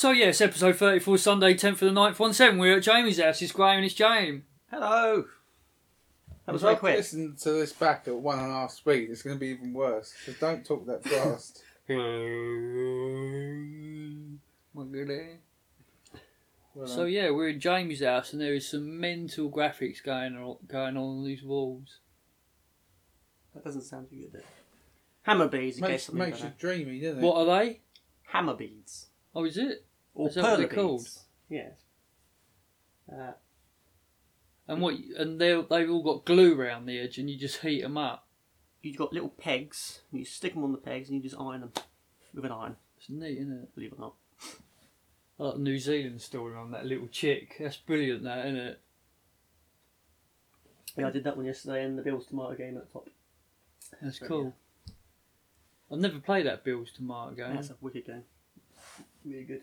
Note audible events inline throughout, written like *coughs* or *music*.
So yes, episode 34, Sunday, 10th of the 9th, 1 7. We're at Jamie's house. It's Graham and it's James. Hello. That was very quick. listen to this back at one and a half speed, it's going to be even worse. So don't talk that fast. *laughs* Well So done. yeah, we're in Jamie's house and there is some mental graphics going on, going on on these walls. That doesn't sound too good. Does it? Hama beads, in case makes, something makes you don't dreamy, doesn't it? What are they? Hama beads. Oh, is it? Or Is that what they're called? Yes. Uh, And what? And they they've all got glue around the edge, and you just heat them up. you've got little pegs, and you stick them on the pegs, and you just iron them with an iron, It's neat, isn't it? believe it or not. I like the New Zealand story on that little chick. That's brilliant, that isn't it? Yeah, I did that one yesterday in the Bills Tomato game at the top. That's Very cool. I've never played that Bills Tomato game. That's a wicked game. Really good.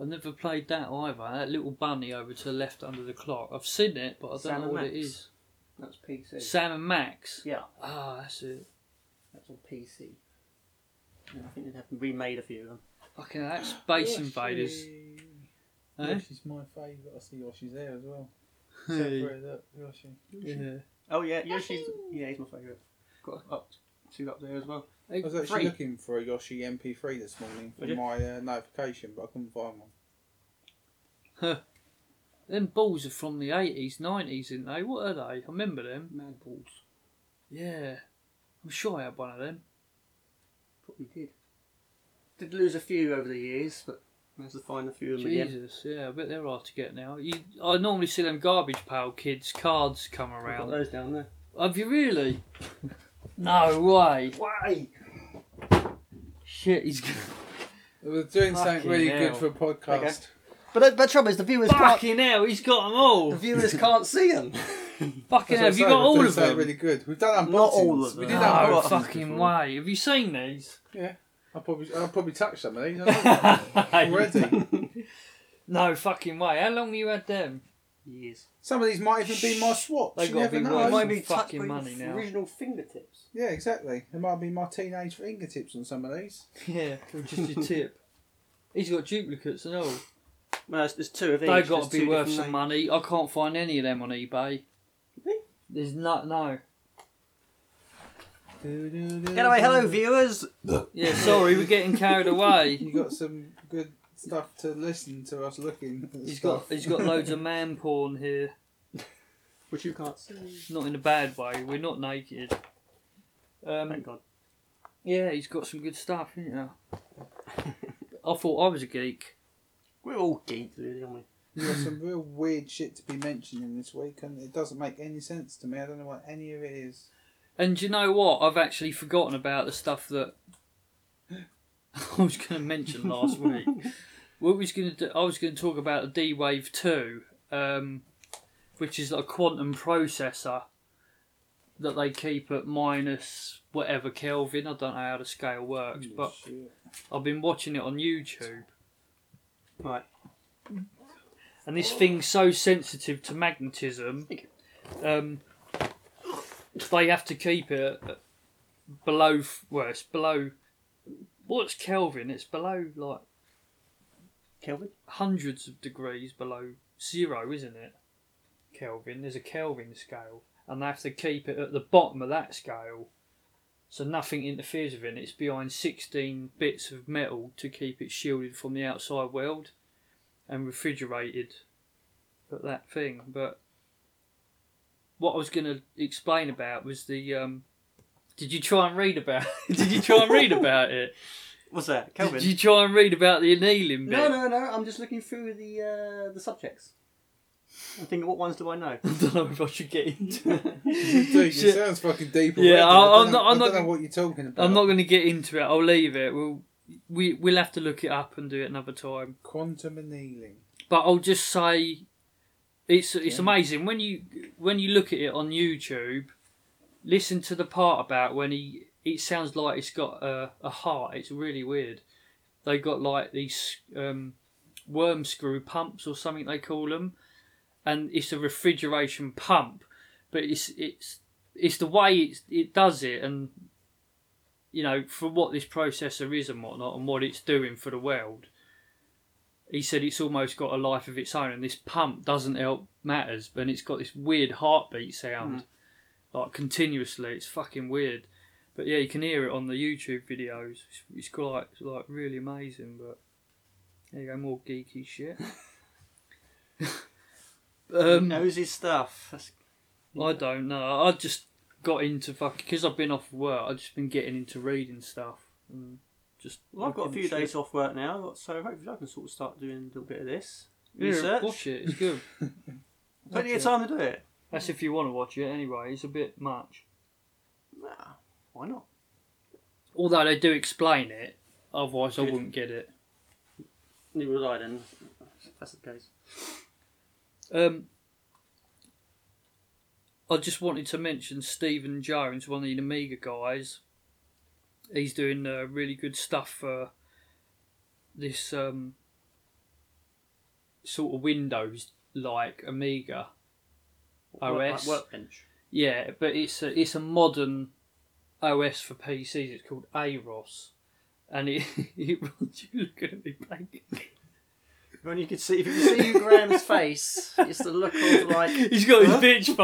I've never played that either. That little bunny over to the left under the clock. I've seen it, but I don't Sam know what it Max. is. That's PC. Sam and Max. yeah, Ah, that's it. that's on PC. And I think they have remade a few of them. Fucking hell, that's Space Invaders. Eh? Yoshi's my favourite. I see Yoshi's there as well. Separate up, Yoshi. yeah. Oh yeah, Yoshi's yeah, he's my favourite. Got up two up there as well. I was actually looking for a Yoshi MP3 this morning for Did you? my uh, notification, but I couldn't find one. Huh. Them balls are from the 80s, 90s, aren't they? What are they? I remember them. Madballs. Yeah. I'm sure I had one of them. Probably did. Did lose a few over the years, but managed to find a few of them again. Jesus, yeah, I bet they're hard to get now. You, I normally see them garbage pail kids cards come I've got around. those down there. Have you really? *laughs* no way. Why? Shit, he's *laughs* We're doing something Fucking really hell. good for a podcast. But the, but trouble is, the viewers can't. fucking hell. He's got them all. The viewers can't see them. *laughs* Fucking hell, have you got all of something them? really good. We've done unboxings. Not all of We them. did No unboxings fucking before. way. Have you seen these? Yeah. I'll probably, I'll probably touch some of these. *laughs* Already. no fucking way. How long have you had them? Years. Some of these might even be my swaps. They you gotta never be know. worth might some be touched fucking by money the now. Original fingertips. Yeah, exactly. It might be my teenage fingertips on some of these. *laughs* Yeah, or just your tip. He's got duplicates and all. Well, there's, there's two of each. They've got there's to be two worth different some names. money. I can't find any of them on eBay. Really? There's no no. Anyway, hello viewers. Yeah, sorry, we're getting carried *laughs* away. You got some good stuff to listen to us looking at He's stuff. got he's got loads of *laughs* man porn here. Which you can't see. Not in a bad way. We're not naked. Um, Thank God. yeah, he's got some good stuff, isn't you? I thought I was a geek. We're all geeks, really, aren't we? You got some *laughs* real weird shit to be mentioning this week, and it doesn't make any sense to me. I don't know what any of it is. And do you know what? I've actually forgotten about the stuff that *laughs* I was going to mention last week. What was going to do? I was going to talk about the D Wave Two, um, which is like a quantum processor that they keep at minus whatever Kelvin. I don't know how the scale works, but Shit. I've been watching it on YouTube, Right. and this thing's so sensitive to magnetism. Um, they have to keep it below. Well, it's below. What's Kelvin? It's below like Kelvin? hundreds of degrees below zero, isn't it? Kelvin. There's a Kelvin scale, and they have to keep it at the bottom of that scale, so nothing interferes with it. It's behind 16 bits of metal to keep it shielded from the outside world, and refrigerated at that thing. But what I was going to explain about was the. Um, did you try and read about? *laughs* did you try and read about it? *laughs* What's that? Kelvin? Did you try and read about the annealing bit? No, no, no. I'm just looking through the uh, the subjects. I'm thinking, what ones do I know? *laughs* I don't know if I should get *laughs* into it. Dude, Shit. it sounds fucking deep. Yeah, already. I- I don't, I'm not- I'm I not- don't know what you're talking about. I'm not going to get into it. I'll leave it. We'll we we'll have to look it up and do it another time. Quantum annealing. But I'll just say, it's it's Yeah. amazing when you when you look at it on YouTube. Listen to the part about when he. It sounds like it's got a, a heart. It's really weird. They've got like these um, worm screw pumps or something they call them, and it's a refrigeration pump, but it's it's it's the way it it does it, and you know for what this processor is and whatnot, and what it's doing for the world. he said it's almost got a life of its own, and this pump doesn't help matters, and it's got this weird heartbeat sound, like continuously. It's fucking weird. But yeah, you can hear it on the YouTube videos. It's, it's quite like really amazing. But there you go, more geeky shit. *laughs* um, knows his stuff. That's, I don't know. I just got into fucking because I've been off work. I've just been getting into reading stuff. And just well, I've got a few shit. days off work now, so hopefully I can sort of start doing a little bit of this. Yeah, Research. watch it. It's good. *laughs* Plenty of time to do it. That's if you want to watch it anyway. It's a bit much. Nah, why not? Although they do explain it, otherwise I Good. wouldn't get it. Neither would I then. if That's the case. Um, I just wanted to mention Stephen Jones, one of the Amiga guys. He's doing uh, really good stuff for this um, sort of Windows like Amiga Work- OS. Like workbench. Yeah, but it's a, it's a modern OS for PCs. It's called AROS, and it, *laughs* it runs. You looking at me blank. If only you could see, if you could see Graham's face, it's the look of like. He's got his Huh? bitch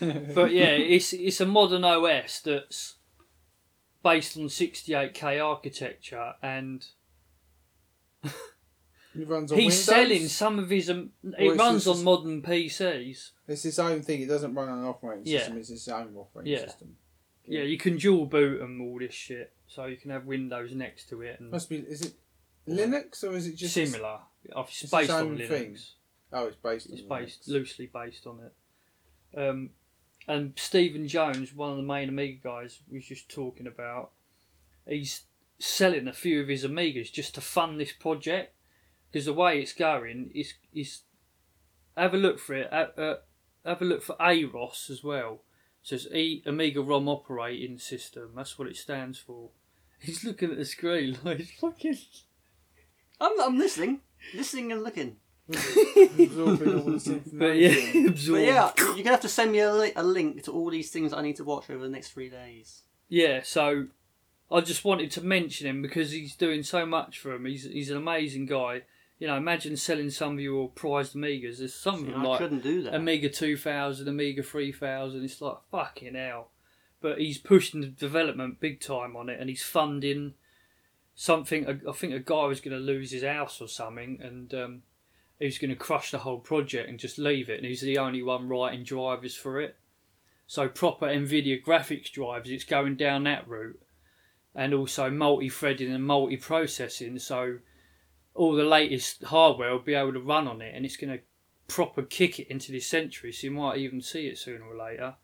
face. *laughs* but yeah, it's it's a modern OS that's based on 68k architecture, and It runs on he's Windows. selling some of his. Um, Or it is runs on modern PCs. It's his own thing. It doesn't run on an operating Yeah. system. It's his own operating Yeah. system. Yeah, you can dual boot and all this shit, so you can have Windows next to it and Must be. Is it Linux or is it just similar. It's, its based on Linux. thing. Oh, it's based. It's on based Linux. loosely based on it. Um, and Stephen Jones, one of the main Amiga guys, was just talking about. He's selling a few of his Amigas just to fund this project because the way it's going is is have a look for it. Uh, uh, have a look for AROS as well. So it's e, Amiga ROM operating system. That's what it stands for. *laughs* He's looking at the screen *laughs* like he's fucking. *laughs* I'm, I'm listening, listening and looking. Absorbing all this But yeah, information. absorb. But yeah, you're gonna have to send me a, li- a link to all these things I need to watch over the next three days. Yeah, so I just wanted to mention him because he's doing so much for him. He's he's an amazing guy. You know, imagine selling some of your prized Amigas. There's some of them I like couldn't do that. Amiga 2000, Amiga 3000. It's like fucking hell. But he's pushing the development big time on it, and he's funding something. I I think a guy was going to lose his house or something, and um, he was going to crush the whole project and just leave it. And he's the only one writing drivers for it. So proper NVIDIA graphics drivers. it's going down that route, and also multi-threading and multi-processing. So all the latest hardware will be able to run on it, and it's going to proper kick it into this century. So you might even see it sooner or later.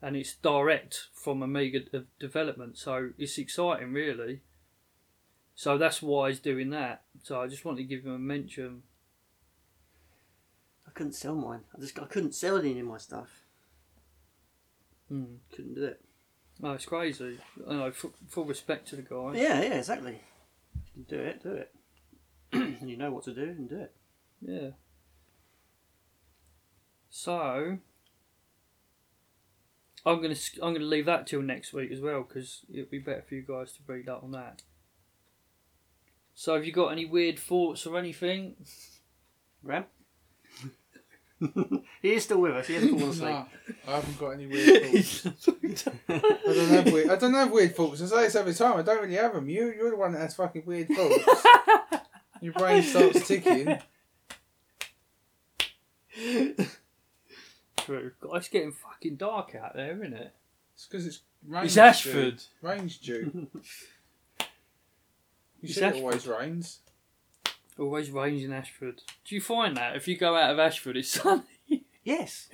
And it's direct from Amiga de- development, so it's exciting, really. So that's why he's doing that. So I just wanted to give him a mention. I couldn't sell mine. I just I couldn't sell any of my stuff. Hmm. Couldn't do it. No, it's crazy. I know, full, full respect to the guy. Yeah, yeah, exactly. If you can do it, do it. *clears throat* and you know what to do, and do it. Yeah. So I'm gonna s- I'm gonna leave that till next week as well because it'd be better for you guys to read up on that. So have you got any weird thoughts or anything? Graham? *laughs* he is still with us. He hasn't fallen asleep. *laughs* No, I haven't got any weird *laughs* thoughts. I don't have weird. I don't have weird thoughts. I say this every time. I don't really have them. You, you're the one that has fucking weird thoughts. Your brain starts ticking. *laughs* True. God, it's getting fucking dark out there, isn't it? It's because it's rain. It's Ashford. Rain's due. *laughs* You It's said it always rains. Always rains in Ashford. Do you find that if you go out of Ashford, it's *laughs* sunny? Yes.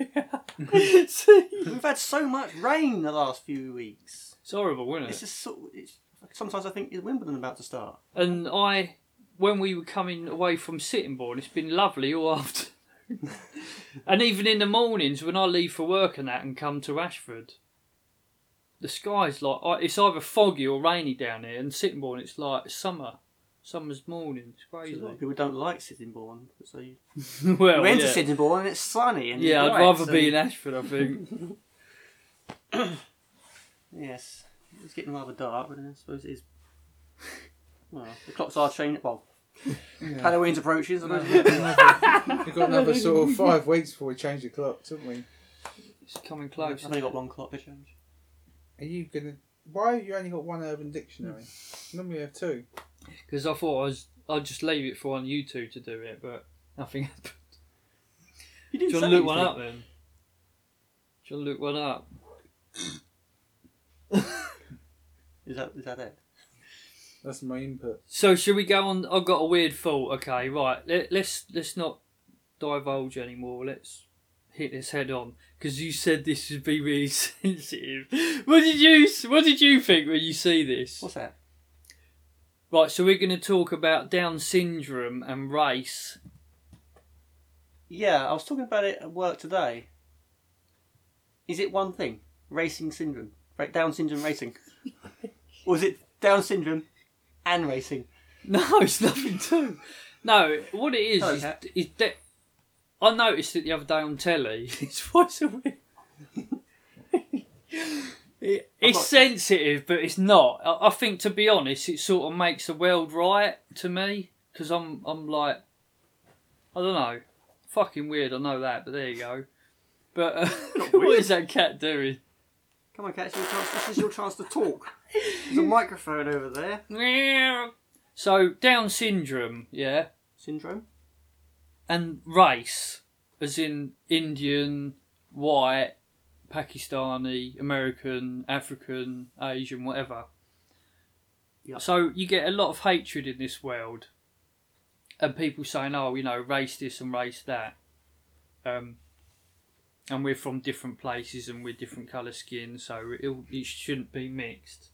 We've had so much rain the last few weeks. It's horrible, isn't it? It's just sort it's, sometimes I think is Wimbledon about to start. And I, when we were coming away from Sittingbourne, it's been lovely all *laughs* afternoon. and even in the mornings when I leave for work and that and come to Ashford, the sky's like it's either foggy or rainy down here. And Sittingbourne, it's like summer, summer's morning. It's A crazy. lot of people don't like Sittingbourne, so you, *laughs* well, enter yeah, Sittingbourne and it's sunny. And yeah I'd rather so- be in Ashford. I think. *coughs* Yes, it's getting rather dark, but I suppose it is. Well, the clocks are changing. Well, Yeah. Halloween's approaching, so No, we've got another- we've got another sort of five weeks before we change the clocks, haven't we? It's coming I've close. only got one clock to change. Are you gonna? Why have you only got one Urban Dictionary? Normally you have two. Because I thought I was, I'd just leave it for one you two to do it, but nothing *laughs* happened. You Do didn't you want to look one up then? Do you want to look one up? Is that is that it? That's my input. So should we go on? I've got a weird thought. Okay, right. Let, let's let's not divulge anymore. Let's hit this head on because you said this would be really *laughs* sensitive. What did you What did you think when you see this? What's that? Right. So we're going to talk about Down syndrome and race. Yeah, I was talking about it at work today. Is it one thing? Racing syndrome, right? Down syndrome racing, *laughs* or is it Down syndrome and racing? *laughs* No, it's nothing too. No, what it is is, Kat. is that I noticed it the other day on telly. *laughs* It's twice a week. It, it's got- sensitive, but it's not. I, I think, to be honest, it sort of makes the world right to me because I'm, I'm like, I don't know, fucking weird. I know that, but there you go. But uh, *laughs* what is that cat doing? Come on, Kat, it's your chance. This is your chance to talk. There's a microphone over there. Meow. So Down syndrome, yeah, Syndrome. and race, as in Indian, white, Pakistani, American, African, Asian, whatever. Yeah. So you get a lot of hatred in this world, and people saying, "Oh, you know, race this and race that," um, and we're from different places and we're different colour skin, so it, it shouldn't be mixed.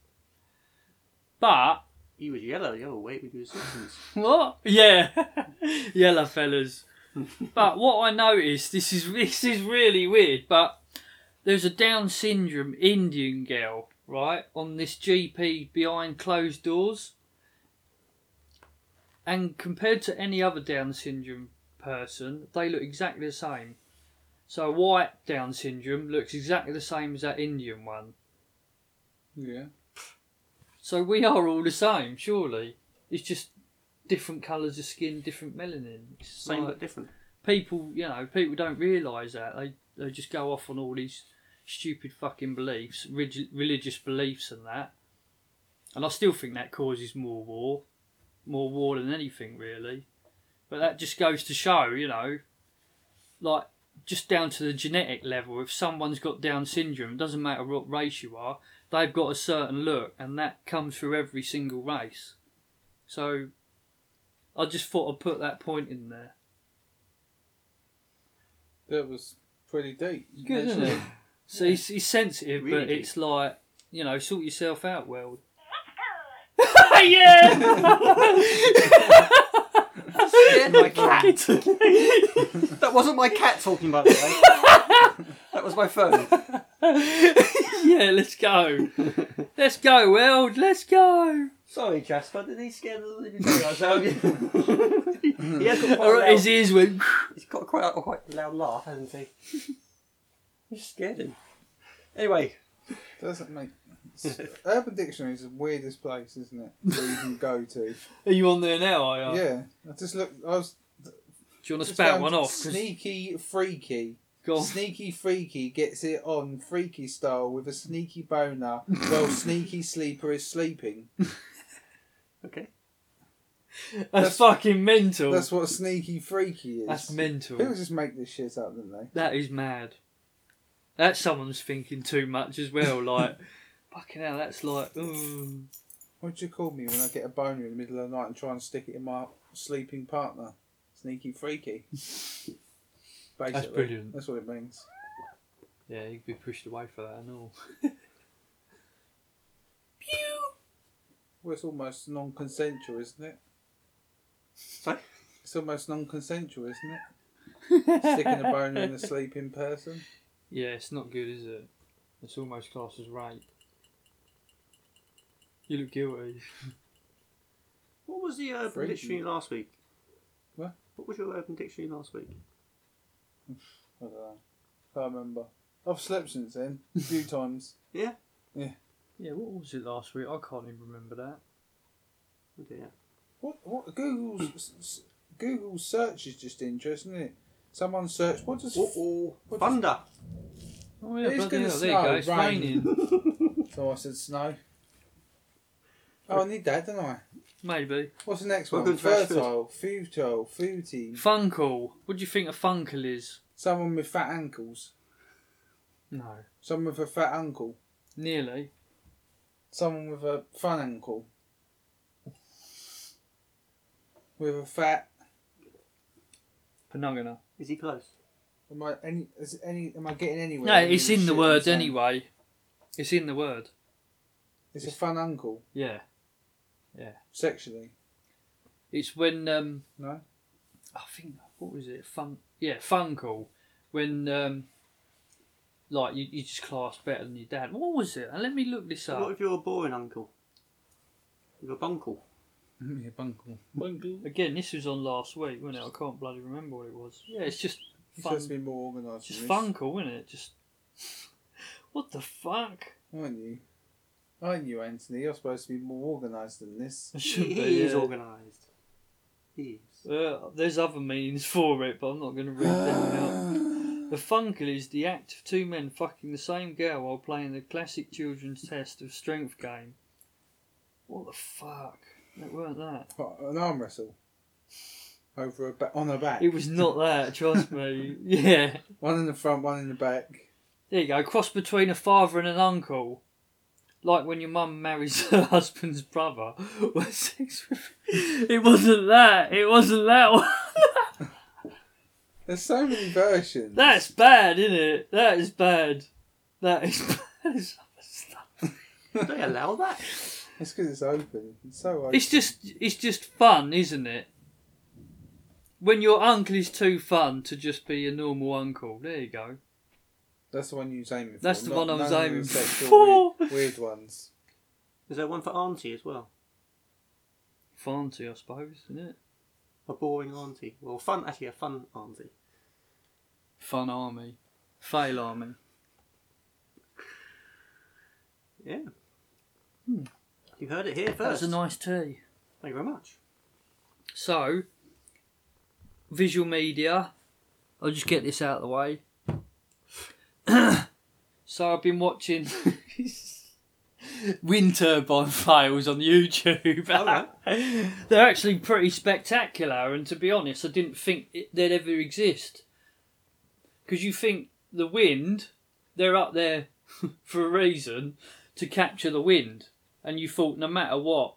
But He was yellow the other week with your Simpsons. *laughs* what? Yeah, *laughs* yellow fellas. but what I noticed, this is *laughs* this is really weird. But there's a Down syndrome Indian girl, right, on this GP behind closed doors, and compared to any other Down syndrome person, they look exactly the same. So white Down syndrome looks exactly the same as that Indian one. Yeah. So we are all the same, surely. It's just different colours of skin, different melanin. It's Same like- but different. people, you know, people don't realise that. They they just go off on all these stupid fucking beliefs, relig- religious beliefs and that. And I still think that causes more war, more war than anything really. But that just goes to show, you know, like just down to the genetic level. If someone's got Down syndrome, it doesn't matter what race you are, they've got a certain look, and that comes through every single race. So, I just thought I'd put that point in there. That was pretty deep. Good, isn't it? So he's, he's sensitive, Really but deep. it's like, you know, sort yourself out, world. *laughs* yeah! *laughs* My *laughs* cat. that wasn't my cat talking, by the way. *laughs* that was my phone. *laughs* yeah, let's go. Let's go, world, let's go. Sorry, Jasper. Did he scare the living daylights out of you? *laughs* he has got quite a Or his ears went. he's got quite a, quite loud laugh, hasn't he? You scared him. Anyway, Doesn't make. Urban Dictionary is the weirdest place, isn't it? Where you can go to. Are you on there now, are you? Yeah. I just look. I was. Do you want to just spout found one off? 'Cause- Sneaky freaky. Go on. Sneaky freaky gets it on freaky style with a sneaky boner while *laughs* sneaky sleeper is sleeping. *laughs* okay. That's, That's- fucking mental. That's what sneaky freaky is. That's mental. People just make this shit up, don't they? That is mad. That's someone's thinking too much as well. *laughs* Like, fucking hell, that's like, ooh. What do you call me when I get a boner in the middle of the night and try and stick it in my sleeping partner? Sneaky freaky. Basically, brilliant. That's what it means. Yeah, you'd be pushed away for that and all. *laughs* Well, it's almost non-consensual, isn't it? Sorry? It's almost non-consensual, isn't it? *laughs* Sticking a boner in a sleeping person. Yeah, it's not good, is it? It's almost classed as rape. You look guilty. *laughs* What was the uh, Urban Freaky. Dictionary last week? What? What was your uh, Urban Dictionary last week? I don't know. Can't remember. I've slept since then a few *laughs* times. Yeah, Yeah. Yeah, what was it last week? I can't even remember that. Okay, yeah. What? What? Google's s- s- search is just interesting, isn't it? Someone searched. What does? Uh-oh. What Thunder. Oh yeah, It's bloody gonna hell, there you go. snow, It's rain. raining. *laughs* So I said snow. Oh, I need that, don't I? Maybe. What's the next Welcome one? to Ashford. Fertile, futile, fruity. Funkle. What do you think a funkle is? Someone with fat ankles. No. Someone with a fat uncle. Nearly. Someone with a fun ankle. With a fat. Panungana. Is he close? Am I any? Is any? Am I getting anywhere? No, it's in the shit word anyway. It's in the word. It's a fun uncle. Yeah. Sexually, It's when um no. I think what was it? Fun yeah, phone call. When um like you, you just class better than your dad. What was it? And let me look this up. What if you're a boring uncle? You're a bunkle. *laughs* yeah, bunkle. Again, this was on last week, wasn't it? I can't bloody remember what it was. Yeah, it's just It's fun. supposed to be more organised. Just than this. funkle, isn't it? Just *laughs* what the fuck? Aren't you? Aren't you, Anthony? You're supposed to be more organised than this. *laughs* It He, should he be. is yeah. organised. He is. Uh, there's other meanings for it, but I'm not going to read them *sighs* out. The funkle is the act of two men fucking the same girl while playing the classic children's test of strength game. What the fuck? That weren't that. What, An arm wrestle. Over a ba- on her back. It was not that, trust me. *laughs* Yeah. One in the front, one in the back. There you go. Cross between a father and an uncle. Like when your mum marries *laughs* her husband's brother. What sex with- *laughs* It wasn't that. It wasn't that one. There's so many versions. That's bad, isn't it? That is bad. That is *laughs* bad as other stuff. Do they allow that? It's because it's open. It's so open. It's just it's just fun, isn't it? When your uncle is too fun to just be a normal uncle. There you go. That's the one you was aiming for. That's the not one I was none of the aiming sexual for. Weird, weird ones. Is there one for auntie as well? Fancy, I suppose, isn't it? A boring auntie. Well, fun. Actually, a fun auntie. Fun army. Fail army. Yeah. Hmm. You heard it here first. That's first. a nice tea. Thank you very much. So, visual media. I'll just get this out of the way. *coughs* so I've been watching *laughs* wind turbine fails on YouTube. *laughs* They're actually pretty spectacular, and to be honest, I didn't think it, they'd ever exist. Because you think the wind, they're up there *laughs* for a reason to capture the wind, and you thought no matter what,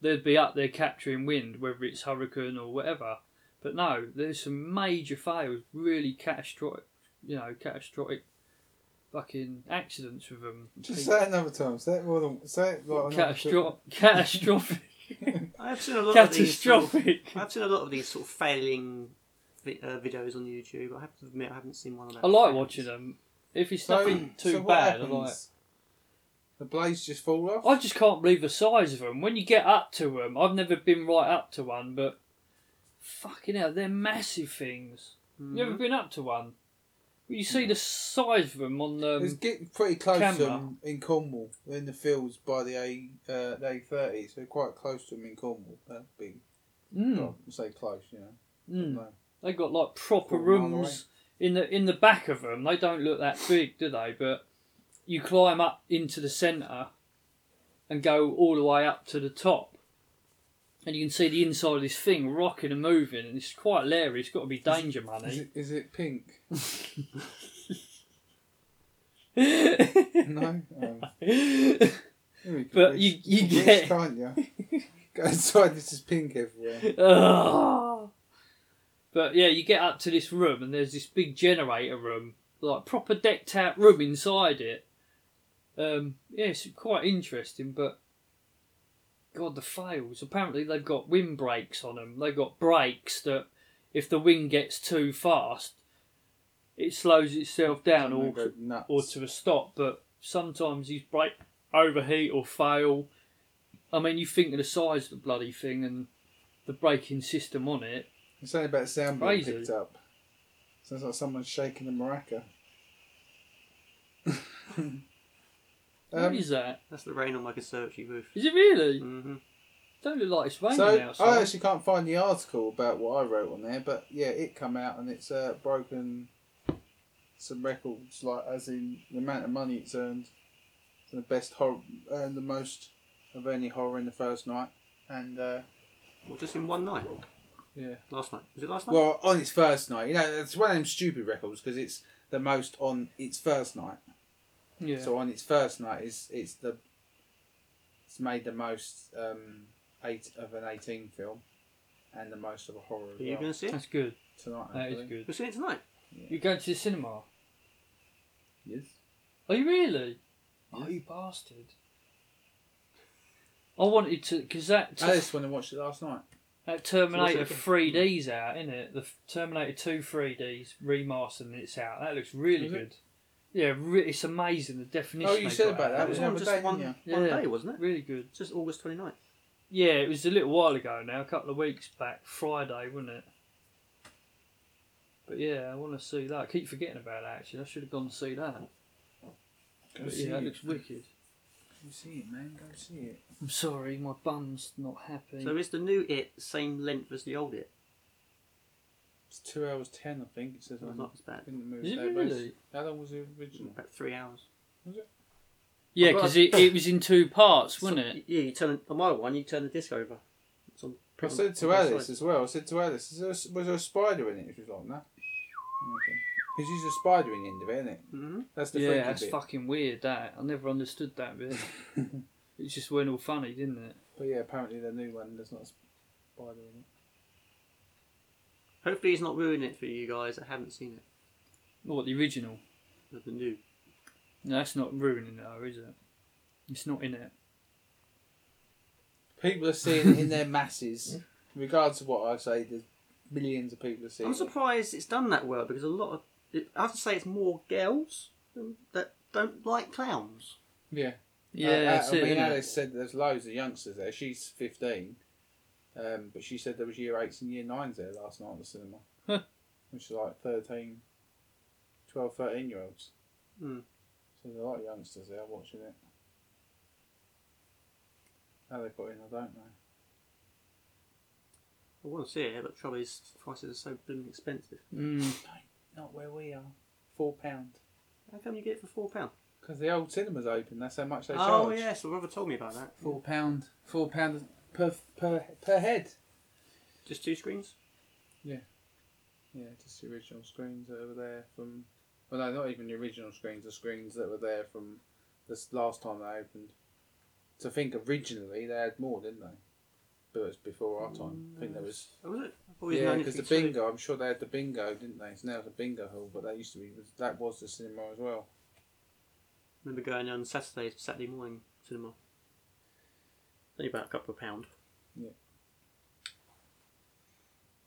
they'd be up there capturing wind, whether it's hurricane or whatever. But no, there's some major fails, really catastrophic, you know, catastrophic fucking accidents with them. Just say it another time. Say it more than. Say it like another Catastro- *laughs* catastrophic. *laughs* I have seen a lot of these. Sort of, catastrophic. I've seen a lot of these sort of failing vi- uh, videos on YouTube. I have to admit, I haven't seen one of that. I like watching them. If it's So, nothing too so what bad, I happens? like. The blades just fall off. I just can't believe the size of them. When you get up to them, I've never been right up to one, but fucking hell, they're massive things. You ever been up to one? You see the size of them on it's um, getting pretty close to camera. them in Cornwall. In the fields by the A uh, the A thirty, so quite close to them in Cornwall. That big. mm, Well, say close, you know. mm. No. They got like proper Quarter mile rooms in the in the back of them. They don't look that big, do they? But you climb up into the centre and go all the way up to the top, and you can see the inside of this thing rocking and moving, and it's quite leery. It's got to be danger money. Is money. it, is it pink? *laughs* no. Um, But you- you get- can't you? Go inside. This is pink everywhere. Ugh. But yeah, you get up to this room and there's this big generator room, like proper decked out room inside it. Um, yeah, it's quite interesting, but God, the fails. Apparently, they've got wind brakes on them. They've got brakes that, if the wind gets too fast, it slows itself down or go or to a stop. But sometimes these brake overheat or fail. I mean, you think of the size of the bloody thing and the braking system on it. It's only about sound being picked up. Sounds like someone's shaking the maraca. *laughs* what Um, is that? That's the rain on my conservatory roof. Is it really? hmm Don't look like it's raining So outside. I actually can't find the article about what I wrote on there, but yeah, it come out and it's uh, broken some records, like as in the amount of money it's earned, It's the best horror, earned the most of any horror in the first night, and uh, Well, just in one night. yeah, Last night. Was it last night? well on its first night, you know, it's one of them stupid records because it's the most on its first night. Yeah. So on its first night, is it's the it's made the most um, eight of an eighteen film, and the most of a horror as Are you well going to see it? That's good. tonight. That is actually. good. We're seeing it tonight. You're going to the cinema? Yes. Are you really? Oh, you bastard. I wanted to, because that, Alice went and watched it last night. that Terminator 3D's out, isn't it? The Terminator 2 3D's remastered and it's out. That looks really Is it? Good. Yeah, re- it's amazing the definition. Oh, you they said got about out that. of was it. Yeah, on just they- one, yeah. one Yeah. day, wasn't it? Really good. It's just August 29th. Yeah, it was a little while ago now, a couple of weeks back, Friday, wasn't it? But yeah, I want to see that. I keep forgetting about that actually. I should have gone and see that. Go But see yeah, that it. looks wicked. Go see it, man. Go see it. I'm sorry, my bum's not happy. So is the new It same length as the old It? It's two hours ten, I think. It says It's on not as bad. in the movie Is it database. really? How long was the original? About three hours. Was it? Yeah, I've got because a- it, it was in two parts, wasn't So- it? Yeah, you turn on my one. You turn the disc over. It's on, I on- said to on the Alice side. as well. I said to Alice, is there, a- was there a spider in it? She was like, no. Because she's a spider in the end of it, isn't it? Mhm. That's the Yeah, freaky that's bit. fucking weird. That I never understood that bit. *laughs* it just went all funny, didn't it? But yeah, apparently the new one there's not a spider in it. Hopefully, he's not ruining it for you guys that haven't seen it. What the original? With the new. No, that's not ruining it, though, is it? It's not in it. People are seeing it in their *laughs* masses. Regardless of what I say, there's millions of people are seeing I'm it. surprised it's done that well because a lot of. It, I have to say, it's more girls than, that don't like clowns. Yeah. Yeah, Uh, that's I it. mean, innit? Alice said there's loads of youngsters there. She's 15. Um, but she said there was year 8s and year 9s there last night at the cinema. Which is like 13, 12, 13 year olds. Hmm. So there's a lot of youngsters there watching it. How they got in, I don't know. I want to see it, but the trouble is, prices are so blooming expensive. Mm. Not where we are. £4. How come you get it for four pound? Because the old cinema's open, that's how much they charge. Oh yes, my brother told me about that. Four pound, four pound per per per head. Just two screens. Yeah, yeah, just the original screens that were there from. Well, no, not even the original screens. The screens that were there from this last time they opened. So I think originally they had more, didn't they? But it was before our time. I think there was. Oh, was it? I Yeah, because the bingo. I'm sure they had the bingo, didn't they? It's now the bingo hall, but that used to be. That was the cinema as well. remember going on Saturday, Saturday morning cinema. Only about a couple of pound.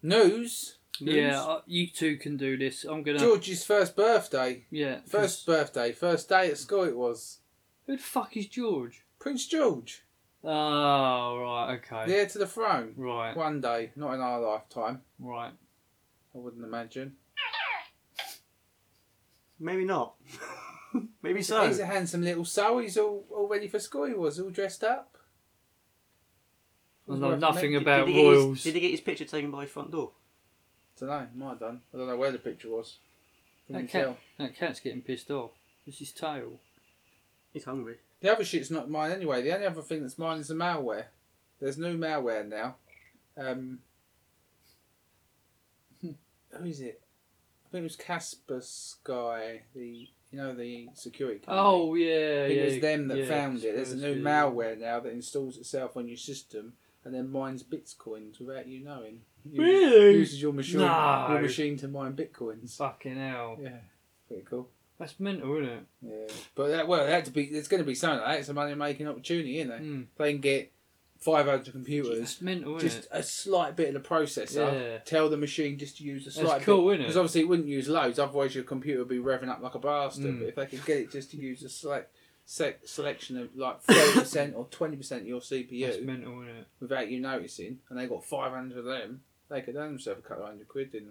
News. Yeah, uh, you two can do this. I'm gonna. George's first birthday. Yeah. 'cause- First birthday. First day at school. It was Who the fuck is George? Prince George. Oh right, okay. The heir to the throne. Right, One day, not in our lifetime. right. I wouldn't imagine. Maybe not. *laughs* Maybe so. He's a handsome little soul. He's all, all ready for school. He was all dressed up. I know nothing Did- about did he get his- royals. did he get his picture taken by the front door? I don't know. Might have done. I don't know where the picture was. That cat, tell. that cat's getting pissed off. It's his tail. He's hungry. The other shit's not mine anyway. The only other thing that's mine is the malware. There's new malware now. Um, *laughs* who is it? I think it was Kaspersky, the you know the security company. Oh yeah, I think yeah. it was them that yeah, found it. There's a new malware now that installs itself on your system and then mines bitcoins without you knowing. Really? Uses your machine, No. your machine to mine bitcoins. Fucking hell. Yeah, pretty cool. That's mental, isn't it? Yeah, but that, well, it had to be. It's going to be something like that. It's a money making opportunity, isn't it? Mm. They can get 500 computers, That's mental, isn't just it? a slight bit of the processor. Yeah. Tell the machine just to use a That's slight cool, isn't Because obviously it wouldn't use loads, otherwise your computer would be revving up like a bastard. Mm. But if they could get it just to use a select sec- selection of like 30% or 20% of your That's CPU mental, isn't it? without you noticing, and they got 500 of them, they could earn themselves a couple of hundred quid in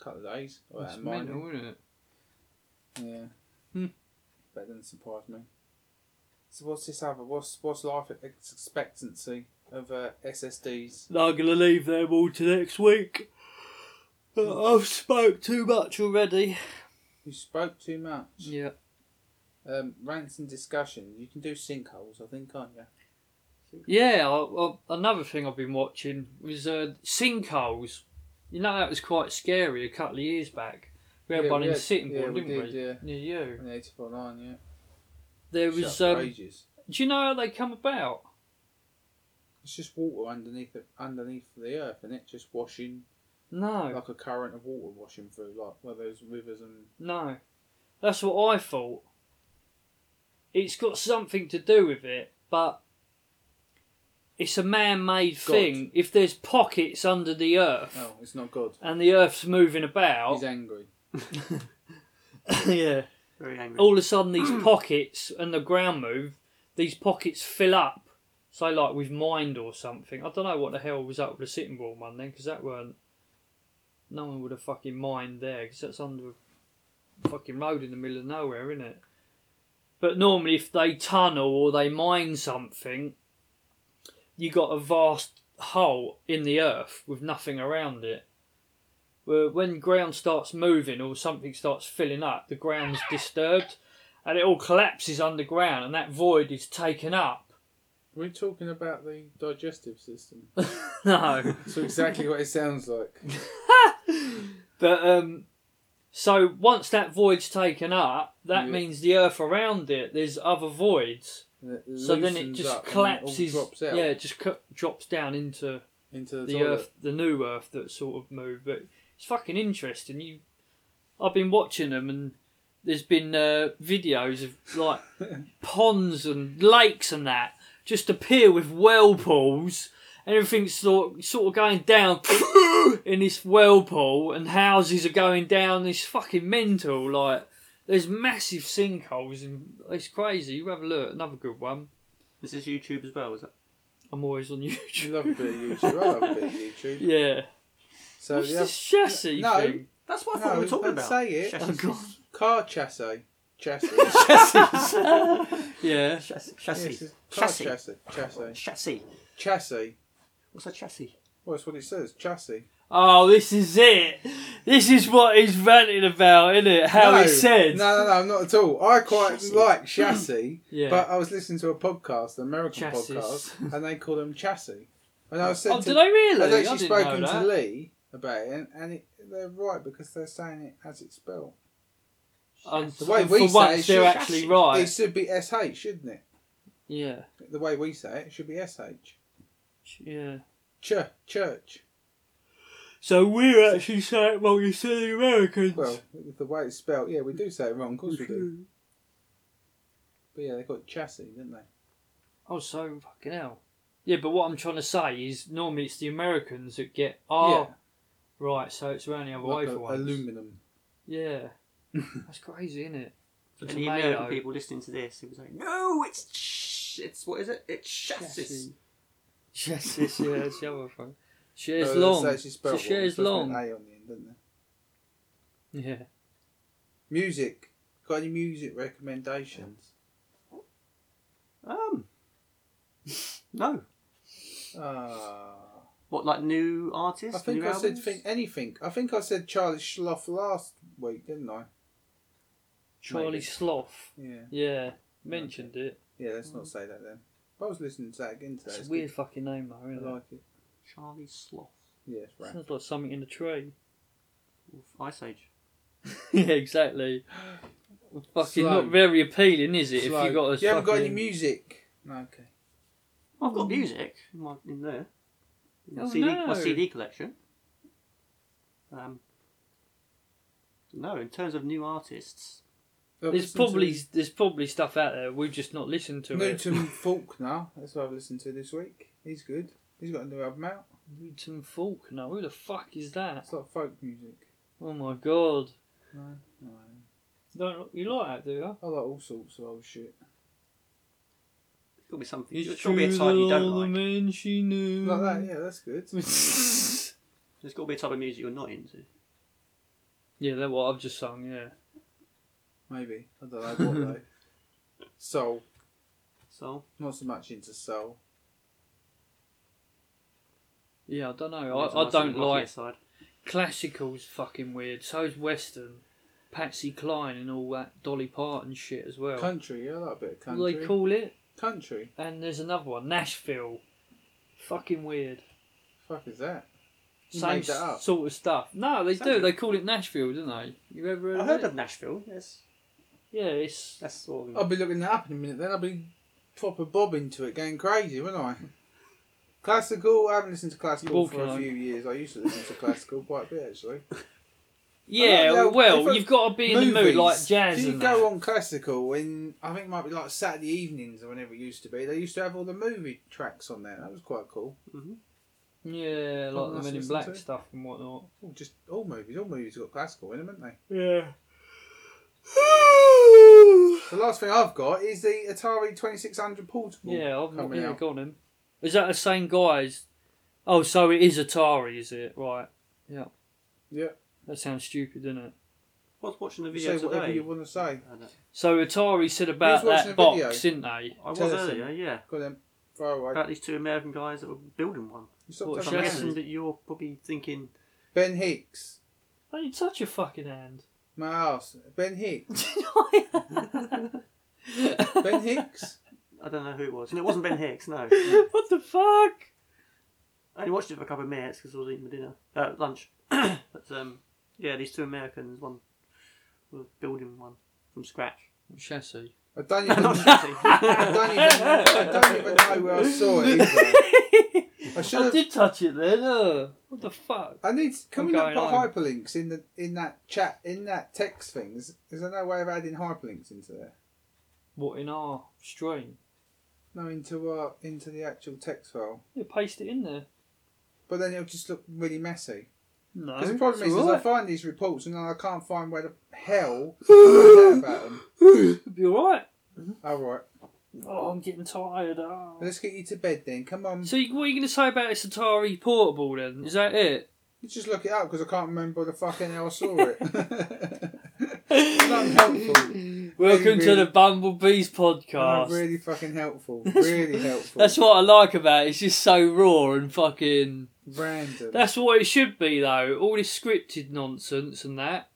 a couple of days. Or That's mental, isn't it? Yeah. Hmm. That doesn't surprise me. So what's this other? What's what's life expectancy? of uh, SSDs. No, I'm gonna leave them all to next week. Uh, I've spoke too much already. You spoke too much. Yeah. Um, rants and discussion. You can do sinkholes, I think, can't you? Yeah, I, another thing I've been watching was uh, sinkholes. You know that was quite scary a couple of years back. We had Yeah, one we in Sittingbourne, yeah, didn't we? did, yeah. Near you. The 84.9, yeah. There Shut was. Um, ages. do you know how they come about? It's just water underneath it, underneath the earth, and it just washing No, like a current of water washing through, like where those rivers and no. That's what I thought. It's got something to do with it, but it's a man-made God. thing. If there's pockets under the earth oh, it's not God. and the earth's moving about, He's angry. *laughs* yeah. Very angry. all of a sudden these *clears throat* pockets and the ground move, these pockets fill up. So like with mind or something. I don't know what the hell was up with the Sittingbourne one then, because that weren't. No one would have fucking mined there, because that's under a fucking road in the middle of nowhere, isn't it? But normally, if they tunnel or they mine something, you got a vast hole in the earth with nothing around it. Where when ground starts moving or something starts filling up, the ground's disturbed, and it all collapses underground, and that void is taken up. We're talking about the digestive system. *laughs* no, That's exactly what it sounds like. *laughs* but um, so once that void's taken up, that Yeah. means the earth around it there's other voids. So then it just it collapses. drops out Yeah, it just co- drops down into into the, the earth, the new earth that sort of moved. But it's fucking interesting. You, I've been watching them, and there's been uh, videos of like *laughs* ponds and lakes and that just appear with whirlpools. And Everything's sort sort of going down *coughs* in this whirlpool, and houses are going down. It's fucking mental. Like there's massive sinkholes, and it's crazy. You have a look. Another good one. This is YouTube as well, is it? I'm always on You YouTube. love a bit of YouTube. I love a bit of YouTube. *laughs* Yeah. So What's the this chassis No. thing? That's what I No, thought we were talking don't about. say it. Oh, God. car chassis, chassis, *laughs* *laughs* Yeah. Chassis. Yes, Chassis. it's car Chassis. chassis, chassis, Chassis. Chassis. What's a chassis? Well, that's what it says, chassis. Oh, this is it. This is what he's ranting about, isn't it? How no, he said. No, no, no, not at all. I quite Chassis. like chassis, *clears throat* Yeah. but I was listening to a podcast, an American Chassis. podcast, *laughs* and they call them chassis. And I was said oh, to, did I really? I've I actually didn't know spoken to. Lee about it, and, and it, they're right because they're saying it as it's spelled. Um, and The way and we for say once, it they're should- actually It right. should be sh, shouldn't it? Yeah. The way we say it, it should be sh. Yeah. Ch, church. So we're actually saying well, you say the Americans. Well, the way it's spelled, yeah, we do say it wrong. Of course we do. But yeah, they got chassis, didn't they? Oh, so fucking hell. Yeah, but what I'm trying to say is normally it's the Americans that get. Oh, right. So it's around the other way Like for a- once. aluminum. Yeah. *laughs* That's crazy, isn't it? For Any tomato. American people listening to this, it was like, no, it's ch- it's what is it? It's chassis. Chassis, yeah, it's the other one. Shares Oh, long. that's actually spelled It's shares wrong. long. It's got an A on the end, doesn't it? Yeah. Music. Got any music recommendations? Um, no. Ah. What like new artists? I think new I said think anything. I think I said Charlie Schloff last week, didn't I? Charlie Maybe. Sloth. Yeah. Yeah, mentioned it. Yeah, let's not say that then. I was listening to that again today. It's a It's weird fucking name though, isn't I it? like it. Charlie Sloth. Yeah, it's right. Sounds like something in the tree. Oof, Ice Age. *laughs* yeah, exactly. Fucking Slow. not very appealing, is it? Slow. If you got a you haven't got any fucking- music. No, okay. I've got music in, my, in there. In my Oh, CD, no. my CD collection. Um, no, in terms of new artists, I've There's probably to there's probably stuff out there we've just not listened to. it. Newton *laughs* Faulkner. That's what I've listened to this week. He's good. He's got a new album out. Newton Faulkner. Who the fuck is that? It's like folk music. Oh my god! No, no. Don't you like that, do you? I like all sorts of old shit. there's got to be something. It's There's got true to be a that type you don't the like. men she knew. Like that, yeah, that's good. *laughs* There's got to be a type of music you're not into. yeah, that's what I've just sung. Yeah. Maybe. I don't know what though. *laughs* Soul. So Not so much into soul. Yeah, I don't know. I, a I, I nice don't like side. classical's fucking weird. So's Western. Patsy Cline and all that Dolly Parton shit as well. Country, yeah, I like a bit of What country. do they call it? Country. And there's another one, Nashville. Fucking weird. Fuck is that? You Same made that up. sort of stuff. No, they do. Sounds- They call it Nashville, don't they? You ever heard I of heard it? of Nashville. Yes, Yeah, it's that's sort of. I'll be looking that up in a minute. Then I'll be proper bobbing to it, going crazy, won't I? Classical. I haven't listened to classical for a on. few years. I used to listen to classical quite a bit actually. yeah. No, well, you've got to be in the mood like jazz. If you and go that. on classical in, I think it might be like Saturday evenings or whenever it used to be. They used to have all the movie tracks on there. That was quite cool. Mm-hmm. Yeah, like Something the Men in Black to? stuff and whatnot. Oh, just all movies. All movies got classical in them, haven't they? Yeah. The last thing I've got is the Atari Twenty Six Hundred portable. Yeah, I've not coming yeah, out. got him. Is that the same guys? Oh, so it is Atari, is it? Right. Yeah. Yeah. That sounds stupid, doesn't it? I was watching the You video say whatever today. you want to say. I don't- uh, So Atari said about Who's watching that the video? box, didn't they? I was Tell us earlier, yeah. Go then. Far away. About these two American guys that were building one. You stop What, I'm my chassis? guessing hand. that you're probably thinking. Ben Hicks. Why don't you touch your fucking hand? My ass. Ben Hicks. *laughs* *laughs* Ben Hicks. I don't know who it was. And it wasn't Ben Hicks, no. *laughs* what the fuck? I only watched it for a couple of minutes because I was eating my dinner, uh, lunch. *coughs* but um, yeah, these two Americans, one were building one from scratch. Chassis. I don't even. Not I don't even. I don't even know where I saw it. Either. I should I did touch it then. Uh, what the fuck? I need. Can we I'm not put going hyperlinks in the in that chat in that text thing? Is, is there no way of adding hyperlinks into there? What in our stream? No, into uh into the actual text file. You paste it in there. But then it'll just look really messy. No. Because the problem is, is I find these reports and then I can't find where the hell *laughs* to find out about them. It'll be alright. All right, Oh, I'm getting tired. Oh. let's get you to bed then. Come on. So, you- what are you going to say about this Atari portable then? Is that it? You just look it up because I can't remember the fucking hell I saw it. *laughs* not helpful. Welcome Really, to the Bumblebees podcast. really fucking helpful. Really helpful. That's what I like about it. It's just so raw and fucking. random. That's what it should be, though. All this scripted nonsense and that.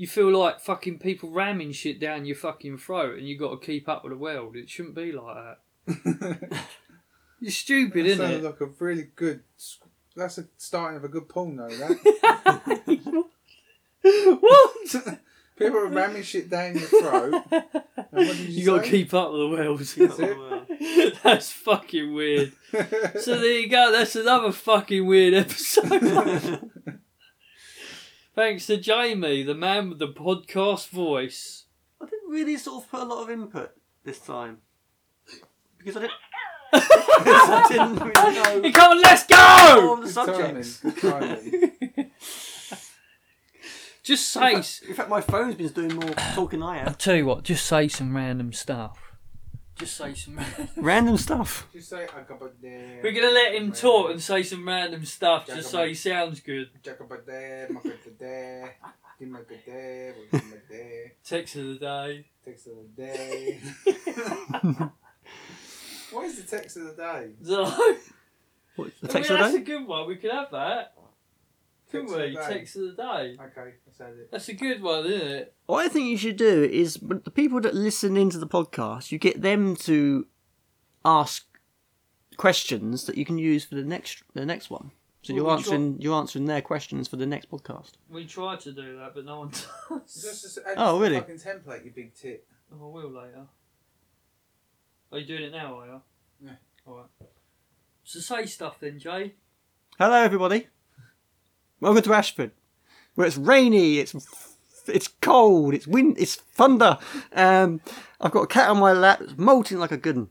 You feel like fucking people ramming shit down your fucking throat and you got to keep up with the world. It shouldn't be like that. *laughs* You're stupid, that isn't sounded it? like a really good. That's a starting of a good porno. That *laughs* what? *laughs* people are ramming shit down your throat. And what did you, You got to keep up with the world. That's it. Oh, That's fucking weird. So there you go. That's another fucking weird episode. Thanks to Jamie, the man with the podcast voice. I didn't really sort of put a lot of input this time because I didn't. *laughs* *laughs* I didn't really know Come on, let's all go. the subjects. Just say. s- In fact, my phone's been doing more talking than I am. I'll have. tell you what. Just say some random stuff. Just say some. *laughs* Random stuff. Just say I got. We're gonna let him talk and say some random stuff just so he sounds good. Jacob there, my good there, give my good there, give my there, Text of the day. text of the day. *laughs* what is the text of the day? *laughs* So, What, the I mean, text of the that's the a day? good one. We could have that. Couldn't of the we? day. Text of the day. Okay, let's add it. That's a good one, isn't it? What I think you should do is the people that listen into the podcast, you get them to ask questions that you can use for the next the next one. So Well, you're we answering you're answering their questions for the next podcast. We tried to do that, but no one does. Just, just add Oh, it to the really? fucking template, you big tit. Oh, I will later. Are you doing it now, are you? Yeah. Alright. So say stuff then, Jay. Hello, everybody. Welcome to Ashford, where it's rainy, it's it's cold, it's wind, it's thunder. Um, I've got a cat on my lap, it's molting like a good one.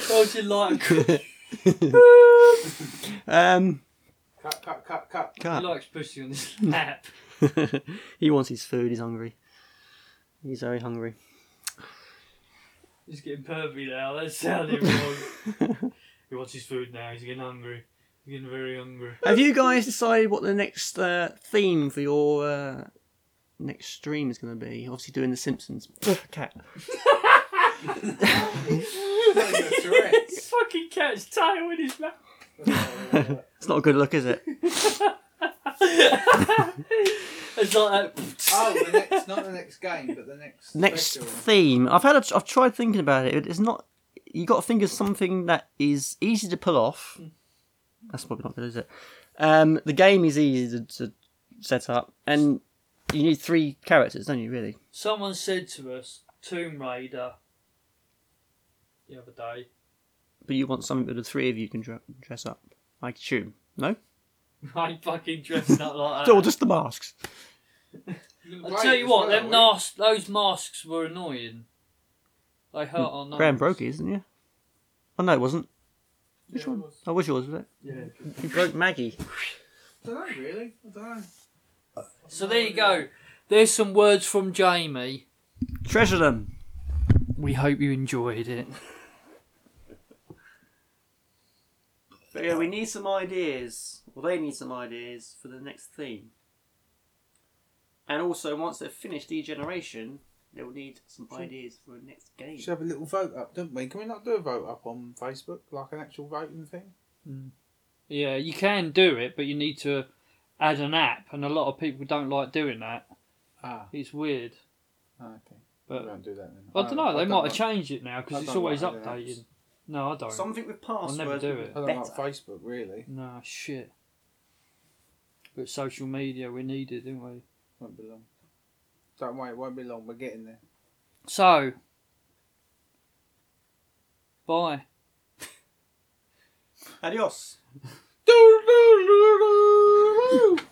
How would you like? *laughs* Um, Cut, cut, cut, cut. He likes pushing on his *laughs* lap. he wants his food. He's hungry. He's very hungry. He's getting pervy now. That sounded wrong. *laughs* he wants his food now. He's getting hungry. He's getting very hungry. Have you guys decided what the next uh, theme for your uh, next stream is going to be? Obviously, doing the Simpsons. Cat. Tourette's. fucking *laughs* fucking cat's tail in his mouth. *laughs* It's not a good look, is it? *laughs* it's not that. oh, the next, not the next game, but the next. Next special. theme. I've had. A, I've tried thinking about it. It's not. You got to think of something that is easy to pull off. That's probably not good, is it? Um, the game is easy to, to set up, and you need three characters, don't you? Really? Someone said to us, Tomb Raider, the other day. But you want something that the three of you can dre- dress up. I assume. No? *laughs* I ain't fucking dressing up like *laughs* that. Or that. just the masks. I'll tell you what, them masks, those masks were annoying. They hurt our nose. Graeme broke his, didn't you? Oh no, it wasn't. Which one? Was, oh, I wish yours was it. Yeah. You broke Maggie. I don't know, really. I don't know. So there you go. There's some words from Jamie. Treasure them. We hope you enjoyed it. But yeah, we need some ideas. Well, they need some ideas for the next theme. And also, once they've finished Degeneration, they will need some ideas for the next game. We should have a little vote up, don't we? Can we not do a vote up on Facebook, like an actual voting thing? Yeah, you can do it, but you need to add an app, and a lot of people don't like doing that. Ah, It's weird. okay. we But won't do that then. I don't know. They might have like- changed it now I because it's don't always like updating. apps. No, I don't. Something with I'll passwords. never do would be it. I don't better. like Facebook, really. No shit. But social media, we need it, didn't we? Won't be long. Don't worry, it won't be long. We're getting there. So, bye. Adios. *laughs*